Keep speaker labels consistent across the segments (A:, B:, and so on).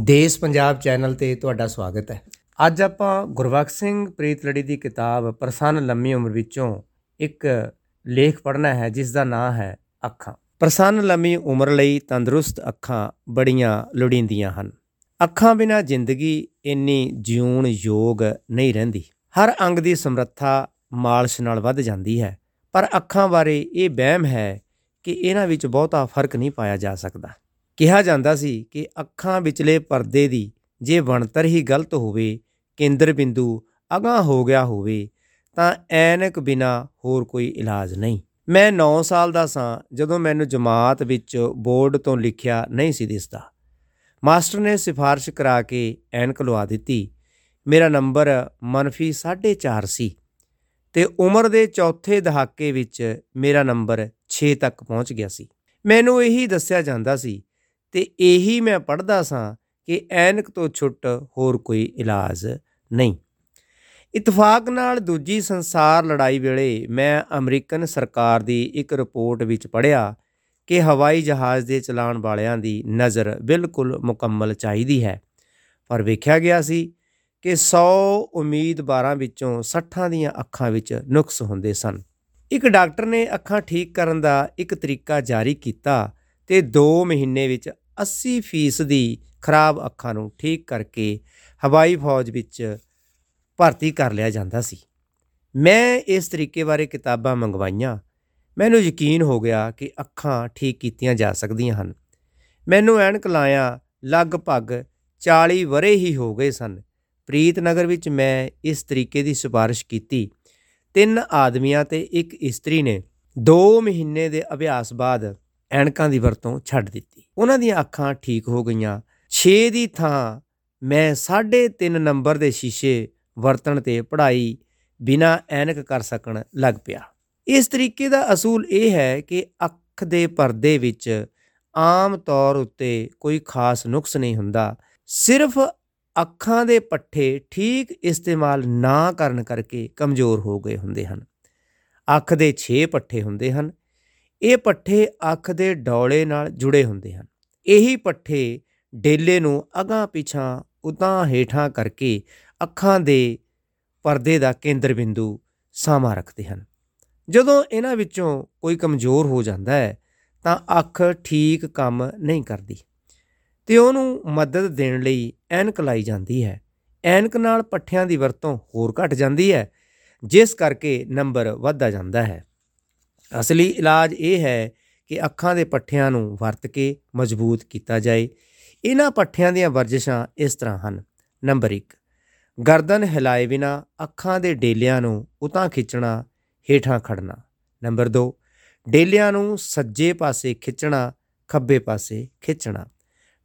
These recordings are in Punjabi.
A: ਦੇਸ਼ ਪੰਜਾਬ ਚੈਨਲ ਤੇ ਤੁਹਾਡਾ ਸਵਾਗਤ ਹੈ। ਅੱਜ ਆਪਾਂ ਗੁਰਬਖਸ਼ ਸਿੰਘ ਪ੍ਰੀਤਲੜੀ ਦੀ ਕਿਤਾਬ ਪ੍ਰਸੰਨ ਲੰਮੀ ਉਮਰ ਵਿੱਚੋਂ ਇੱਕ ਲੇਖ ਪੜ੍ਹਨਾ ਹੈ ਜਿਸ ਦਾ ਨਾਮ ਹੈ ਅੱਖਾਂ। ਪ੍ਰਸੰਨ ਲੰਮੀ ਉਮਰ ਲਈ ਤੰਦਰੁਸਤ ਅੱਖਾਂ ਬੜੀਆਂ ਲੋੜੀਂਦੀਆਂ ਹਨ। ਅੱਖਾਂ ਬਿਨਾ ਜ਼ਿੰਦਗੀ ਇੰਨੀ ਜਿਉਣ ਯੋਗ ਨਹੀਂ ਰਹਿੰਦੀ। ਹਰ ਅੰਗ ਦੀ ਸਮਰੱਥਾ ਮਾਲਸ਼ ਨਾਲ ਵੱਧ ਜਾਂਦੀ ਹੈ। ਪਰ ਅੱਖਾਂ ਬਾਰੇ ਇਹ ਵਹਿਮ ਹੈ ਕਿ ਇਹਨਾਂ ਵਿੱਚ ਬਹੁਤਾ ਫ਼ਰਕ ਨਹੀਂ ਪਾਇਆ ਜਾ ਸਕਦਾ। ਕਿਹਾ ਜਾਂਦਾ ਸੀ ਕਿ ਅੱਖਾਂ ਵਿਚਲੇ ਪਰਦੇ ਦੀ ਜੇ ਬਣਤਰ ਹੀ ਗਲਤ ਹੋਵੇ, ਕੇਂਦਰ ਬਿੰਦੂ ਅਗਾਂਹ ਹੋ ਗਿਆ ਹੋਵੇ, ਤਾਂ ਐਨਕ ਬਿਨਾ ਹੋਰ ਕੋਈ ਇਲਾਜ ਨਹੀਂ। ਮੈਂ 9 ਸਾਲ ਦਾ ਸਾਂ, ਜਦੋਂ ਮੈਨੂੰ ਜਮਾਤ ਵਿੱਚ ਬੋਰਡ ਤੋਂ ਲਿਖਿਆ ਨਹੀਂ ਸੀ ਦਿਸਦਾ। ਮਾਸਟਰ ਨੇ ਸਿਫਾਰਿਸ਼ ਕਰਾ ਕੇ ਐਨਕ ਲਵਾ ਦਿੱਤੀ। ਮੇਰਾ ਨੰਬਰ ਮਨਫੀ 4.5 ਸੀ ਤੇ ਉਮਰ ਦੇ ਚੌਥੇ ਦਹਾਕੇ ਵਿੱਚ ਮੇਰਾ ਨੰਬਰ 6 ਤੱਕ ਪਹੁੰਚ ਗਿਆ ਸੀ। ਮੈਨੂੰ ਇਹੀ ਦੱਸਿਆ ਜਾਂਦਾ ਸੀ ਤੇ ਇਹੀ ਮੈਂ ਪੜ੍ਹਦਾ ਸਾਂ ਕਿ ਐਨਕ ਤੋਂ ਛੁੱਟ ਹੋਰ ਕੋਈ ਇਲਾਜ ਨਹੀਂ। ਇਤਫਾਕ ਨਾਲ ਦੂਜੀ ਸੰਸਾਰ ਲੜਾਈ ਵੇਲੇ ਮੈਂ ਅਮਰੀਕਨ ਸਰਕਾਰ ਦੀ ਇੱਕ ਰਿਪੋਰਟ ਵਿੱਚ ਪੜ੍ਹਿਆ ਕਿ ਹਵਾਈ ਜਹਾਜ਼ ਦੇ ਚਲਾਉਣ ਵਾਲਿਆਂ ਦੀ ਨਜ਼ਰ ਬਿਲਕੁਲ ਮੁਕੰਮਲ ਚਾਹੀਦੀ ਹੈ। ਪਰ ਵੇਖਿਆ ਗਿਆ ਸੀ ਕਿ 100 ਉਮੀਦਵਾਰਾਂ ਵਿੱਚੋਂ 60 ਦੀਆਂ ਅੱਖਾਂ ਵਿੱਚ ਨੁਕਸ ਹੁੰਦੇ ਸਨ। ਇੱਕ ਡਾਕਟਰ ਨੇ ਅੱਖਾਂ ਠੀਕ ਕਰਨ ਦਾ ਇੱਕ ਤਰੀਕਾ ਜਾਰੀ ਕੀਤਾ ਤੇ 2 ਮਹੀਨੇ ਵਿੱਚ 80% ਦੀ ਖਰਾਬ ਅੱਖਾਂ ਨੂੰ ਠੀਕ ਕਰਕੇ ਹਵਾਈ ਫੌਜ ਵਿੱਚ ਭਰਤੀ ਕਰ ਲਿਆ ਜਾਂਦਾ ਸੀ। ਮੈਂ ਇਸ ਤਰੀਕੇ ਬਾਰੇ ਕਿਤਾਬਾਂ ਮੰਗਵਾਈਆਂ। ਮੈਨੂੰ ਯਕੀਨ ਹੋ ਗਿਆ ਕਿ ਅੱਖਾਂ ਠੀਕ ਕੀਤੀਆਂ ਜਾ ਸਕਦੀਆਂ ਹਨ। ਮੈਨੂੰ ਐਨਕ ਲਾਇਆ, ਲਗਭਗ 40 ਵਰੇ ਹੀ ਹੋ ਗਏ ਸਨ। ਪ੍ਰੀਤਨਗਰ ਵਿੱਚ ਮੈਂ ਇਸ ਤਰੀਕੇ ਦੀ ਸਿਫਾਰਿਸ਼ ਕੀਤੀ। ਤਿੰਨ ਆਦਮੀਆਂ ਤੇ ਇੱਕ ਇਸਤਰੀ ਨੇ 2 ਮਹੀਨੇ ਦੇ ਅਭਿਆਸ ਬਾਅਦ ਐਨਕਾਂ ਦੀ ਵਰਤੋਂ ਛੱਡ ਦਿੱਤੀ। ਉਹਨਾਂ ਦੀਆਂ ਅੱਖਾਂ ਠੀਕ ਹੋ ਗਈਆਂ। 6 ਦੀ ਥਾਂ ਮੈਂ 3.5 ਨੰਬਰ ਦੇ ਸ਼ੀਸ਼ੇ ਵਰਤਣ ਤੇ ਪੜ੍ਹਾਈ ਬਿਨਾ ਐਨਕ ਕਰ ਸਕਣ ਲੱਗ ਪਿਆ। ਇਸ ਤਰੀਕੇ ਦਾ ਅਸੂਲ ਇਹ ਹੈ ਕਿ ਅੱਖ ਦੇ ਪਰਦੇ ਵਿੱਚ ਆਮ ਤੌਰ ਉੱਤੇ ਕੋਈ ਖਾਸ ਨੁਕਸ ਨਹੀਂ ਹੁੰਦਾ। ਸਿਰਫ ਅੱਖਾਂ ਦੇ ਪੱਠੇ ਠੀਕ ਇਸਤੇਮਾਲ ਨਾ ਕਰਨ ਕਰਕੇ ਕਮਜ਼ੋਰ ਹੋ ਗਏ ਹੁੰਦੇ ਹਨ। ਅੱਖ ਦੇ 6 ਪੱਠੇ ਹੁੰਦੇ ਹਨ। ਇਹ ਪੱਠੇ ਅੱਖ ਦੇ ਡੌਲੇ ਨਾਲ ਜੁੜੇ ਹੁੰਦੇ ਹਨ। ਇਹੀ ਪੱਠੇ ਡੇਲੇ ਨੂੰ ਅਗਾਹ ਪਿਛਾਂ ਉਤਾਂ ਹੇਠਾਂ ਕਰਕੇ ਅੱਖਾਂ ਦੇ ਪਰਦੇ ਦਾ ਕੇਂਦਰ ਬਿੰਦੂ ਸਾਮਾ ਰੱਖਦੇ ਹਨ। ਜਦੋਂ ਇਹਨਾਂ ਵਿੱਚੋਂ ਕੋਈ ਕਮਜ਼ੋਰ ਹੋ ਜਾਂਦਾ ਹੈ, ਤਾਂ ਅੱਖ ਠੀਕ ਕੰਮ ਨਹੀਂ ਕਰਦੀ ਤੇ ਉਹਨੂੰ ਮਦਦ ਦੇਣ ਲਈ ਐਨਕ ਲਾਈ ਜਾਂਦੀ ਹੈ। ਐਨਕ ਨਾਲ ਪੱਠਿਆਂ ਦੀ ਵਰਤੋਂ ਹੋਰ ਘਟ ਜਾਂਦੀ ਹੈ, ਜਿਸ ਕਰਕੇ ਨੰਬਰ ਵੱਧਦਾ ਜਾਂਦਾ ਹੈ। ਅਸਲੀ ਇਲਾਜ ਇਹ ਹੈ ਕਿ ਅੱਖਾਂ ਦੇ ਪੱਠਿਆਂ ਨੂੰ ਵਰਤ ਕੇ ਮਜ਼ਬੂਤ ਕੀਤਾ ਜਾਏ। ਇਹਨਾਂ ਪੱਠਿਆਂ ਦੀਆਂ ਵਰਜਿਸ਼ਾਂ ਇਸ ਤਰ੍ਹਾਂ ਹਨ। ਨੰਬਰ 1 ਗਰਦਨ ਹਿਲਾਏ ਬਿਨਾ ਅੱਖਾਂ ਦੇ ਡੇਲਿਆਂ ਨੂੰ ਉਤਾਂ ਖਿੱਚਣਾ, ਹੇਠਾਂ ਖੜਨਾ ਨੰਬਰ 2 ਡੇਲਿਆਂ ਨੂੰ ਸੱਜੇ ਪਾਸੇ ਖਿੱਚਣਾ, ਖੱਬੇ ਪਾਸੇ ਖਿੱਚਣਾ।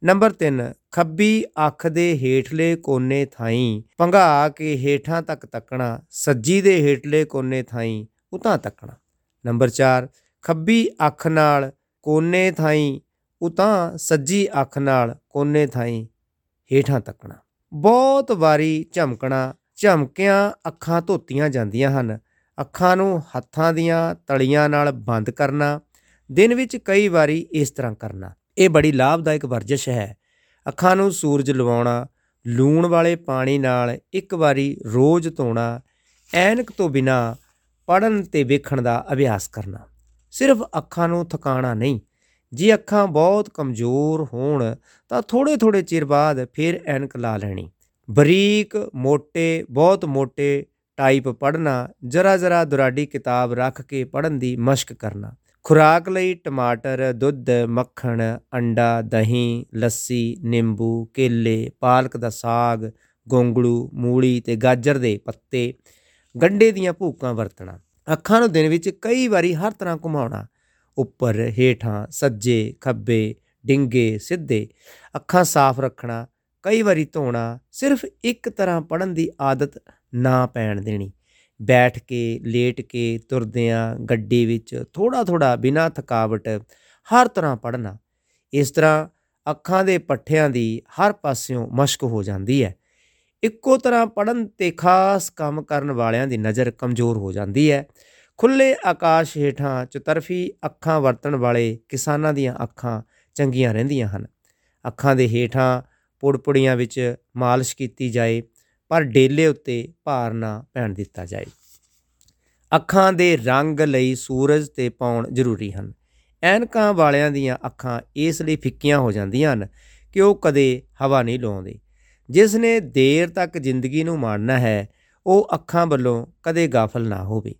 A: ਨੰਬਰ 3 ਖੱਬੀ ਅੱਖ ਦੇ ਹੇਠਲੇ ਕੋਨੇ ਥਾਈ ਭੰਗਾ ਕੇ ਹੇਠਾਂ ਤੱਕ ਤੱਕਣਾ, ਸੱਜੀ ਦੇ ਹੇਠਲੇ ਕੋਨੇ ਥਾਈ ਉਤਾਂ ਤੱਕਣਾ। ਨੰਬਰ 4 ਖੱਬੀ ਅੱਖ ਨਾਲ ਕੋਨੇ ਥਾਈ ਉਤਾਂ ਸੱਜੀ ਅੱਖ ਨਾਲ ਕੋਨੇ ਥਾਈ ਹੇਠਾਂ ਤੱਕਣਾ। ਬਹੁਤ ਵਾਰੀ ਝਮਕਣਾ, ਝਮਕਿਆਂ ਅੱਖਾਂ ਧੋਤੀਆਂ ਜਾਂਦੀਆਂ ਹਨ। ਅੱਖਾਂ ਨੂੰ ਹੱਥਾਂ ਦੀਆਂ ਤਲੀਆਂ ਨਾਲ ਬੰਦ ਕਰਨਾ, ਦਿਨ ਵਿੱਚ ਕਈ ਵਾਰੀ ਇਸ ਤਰ੍ਹਾਂ ਕਰਨਾ। ਇਹ ਬੜੀ ਲਾਭਦਾਇਕ ਵਰਜਿਸ਼ ਹੈ। ਅੱਖਾਂ ਨੂੰ ਸੂਰਜ ਲਵਾਉਣਾ, ਲੂਣ ਵਾਲੇ ਪਾਣੀ ਨਾਲ ਇੱਕ ਵਾਰੀ ਰੋਜ਼ ਧੋਣਾ, ਐਨਕ ਤੋਂ ਬਿਨਾ ਪੜਨ ਤੇ ਵੇਖਣ ਦਾ ਅਭਿਆਸ ਕਰਨਾ। ਸਿਰਫ ਅੱਖਾਂ ਨੂੰ ਥਕਾਣਾ ਨਹੀਂ, ਜੇ ਅੱਖਾਂ ਬਹੁਤ ਕਮਜ਼ੋਰ ਹੋਣ ਤਾਂ ਥੋੜੇ ਥੋੜੇ ਚਿਰ ਬਾਅਦ ਫਿਰ ਐਨਕ ਲਾ ਲੈਣੀ। ਬਰੀਕ ਮੋٹے ਬਹੁਤ ਮੋٹے ਟਾਈਪ ਪੜਨਾ ਜਰਾ ਜਰਾ ਦੁਰਾਡੀ ਕਿਤਾਬ ਰੱਖ ਕੇ ਪੜਨ ਦੀ ਮਸ਼ਕ ਕਰਨਾ। ਖੁਰਾਕ ਲਈ ਟਮਾਟਰ, ਦੁੱਧ, ਮੱਖਣ, ਅੰਡਾ, ਦਹੀਂ, ਲੱਸੀ, ਨਿੰਬੂ, ਕੇਲੇ, ਪਾਲਕ ਦਾ ਸਾਗ ਗੋਂਗੜੂ ਮੂਲੀ ਤੇ ਗਾਜਰ ਦੇ ਪੱਤੇ ਗੰਡੇ ਦੀਆਂ ਭੂਕਾਂ ਵਰਤਣਾ। ਅੱਖਾਂ ਨੂੰ ਦਿਨ ਵਿੱਚ ਕਈ ਵਾਰੀ ਹਰ ਤਰ੍ਹਾਂ ਘੁਮਾਉਣਾ। ਉੱਪਰ ਹੇਠਾਂ, ਸੱਜੇ, ਖੱਬੇ, ਡਿੰਗੇ, ਸਿੱਧੇ। ਅੱਖਾਂ ਸਾਫ਼ ਰੱਖਣਾ, ਕਈ ਵਾਰੀ ਧੋਣਾ, ਸਿਰਫ ਇੱਕ ਤਰ੍ਹਾਂ ਪੜਨ ਦੀ ਆਦਤ ਨਾ ਪੈਣ ਦੇਣੀ। ਬੈਠ ਕੇ, ਲੇਟ ਕੇ ਤੁਰਦਿਆਂ, ਗੱਡੀ ਵਿੱਚ ਥੋੜਾ ਥੋੜਾ ਬਿਨਾਂ ਥਕਾਵਟ ਹਰ ਤਰ੍ਹਾਂ ਪੜਨਾ ਇਸ ਤਰ੍ਹਾਂ ਅੱਖਾਂ ਦੇ ਪੱਠਿਆਂ ਦੀ ਹਰ ਪਾਸਿਓਂ ਮਸ਼ਕ ਹੋ ਜਾਂਦੀ ਹੈ। ਇੱਕੋ ਤਰ੍ਹਾਂ ਪੜਨ ਤੇ ਖਾਸ ਕੰਮ ਕਰਨ ਵਾਲਿਆਂ ਦੀ ਨਜ਼ਰ ਕਮਜ਼ੋਰ ਹੋ ਜਾਂਦੀ ਹੈ। ਖੁੱਲੇ ਆਕਾਸ਼ ਹੇਠਾਂ ਚਤਰਫੀ ਅੱਖਾਂ ਵਰਤਣ ਵਾਲੇ ਕਿਸਾਨਾਂ ਦੀਆਂ ਅੱਖਾਂ ਚੰਗੀਆਂ ਰਹਿੰਦੀਆਂ ਹਨ। ਅੱਖਾਂ ਦੇ ਹੇਠਾਂ ਪੁੜਪੁੜੀਆਂ ਵਿੱਚ ਮਾਲਿਸ਼ ਕੀਤੀ ਜਾਏ, ਪਰ ਡੇਲੇ ਉੱਤੇ ਭਾਰ ਨਾ ਪੈਣ ਦਿੱਤਾ ਜਾਏ। ਅੱਖਾਂ ਦੇ ਰੰਗ ਲਈ ਸੂਰਜ ਤੇ ਪਾਉਣ ਜ਼ਰੂਰੀ ਹਨ। ਐਨਕਾਂ ਵਾਲਿਆਂ ਦੀਆਂ ਅੱਖਾਂ ਇਸ ਲਈ ਫਿੱਕੀਆਂ ਹੋ ਜਾਂਦੀਆਂ ਹਨ ਕਿ ਉਹ ਕਦੇ ਹਵਾ ਨਹੀਂ ਲਾਉਂਦੇ। ਜਿਸ ਨੇ ਦੇਰ ਤੱਕ ਜ਼ਿੰਦਗੀ ਨੂੰ ਮਾਣਨਾ ਹੈ, ਉਹ ਅੱਖਾਂ ਵੱਲੋਂ ਕਦੇ ਗਾਫਲ ਨਾ ਹੋਵੇ।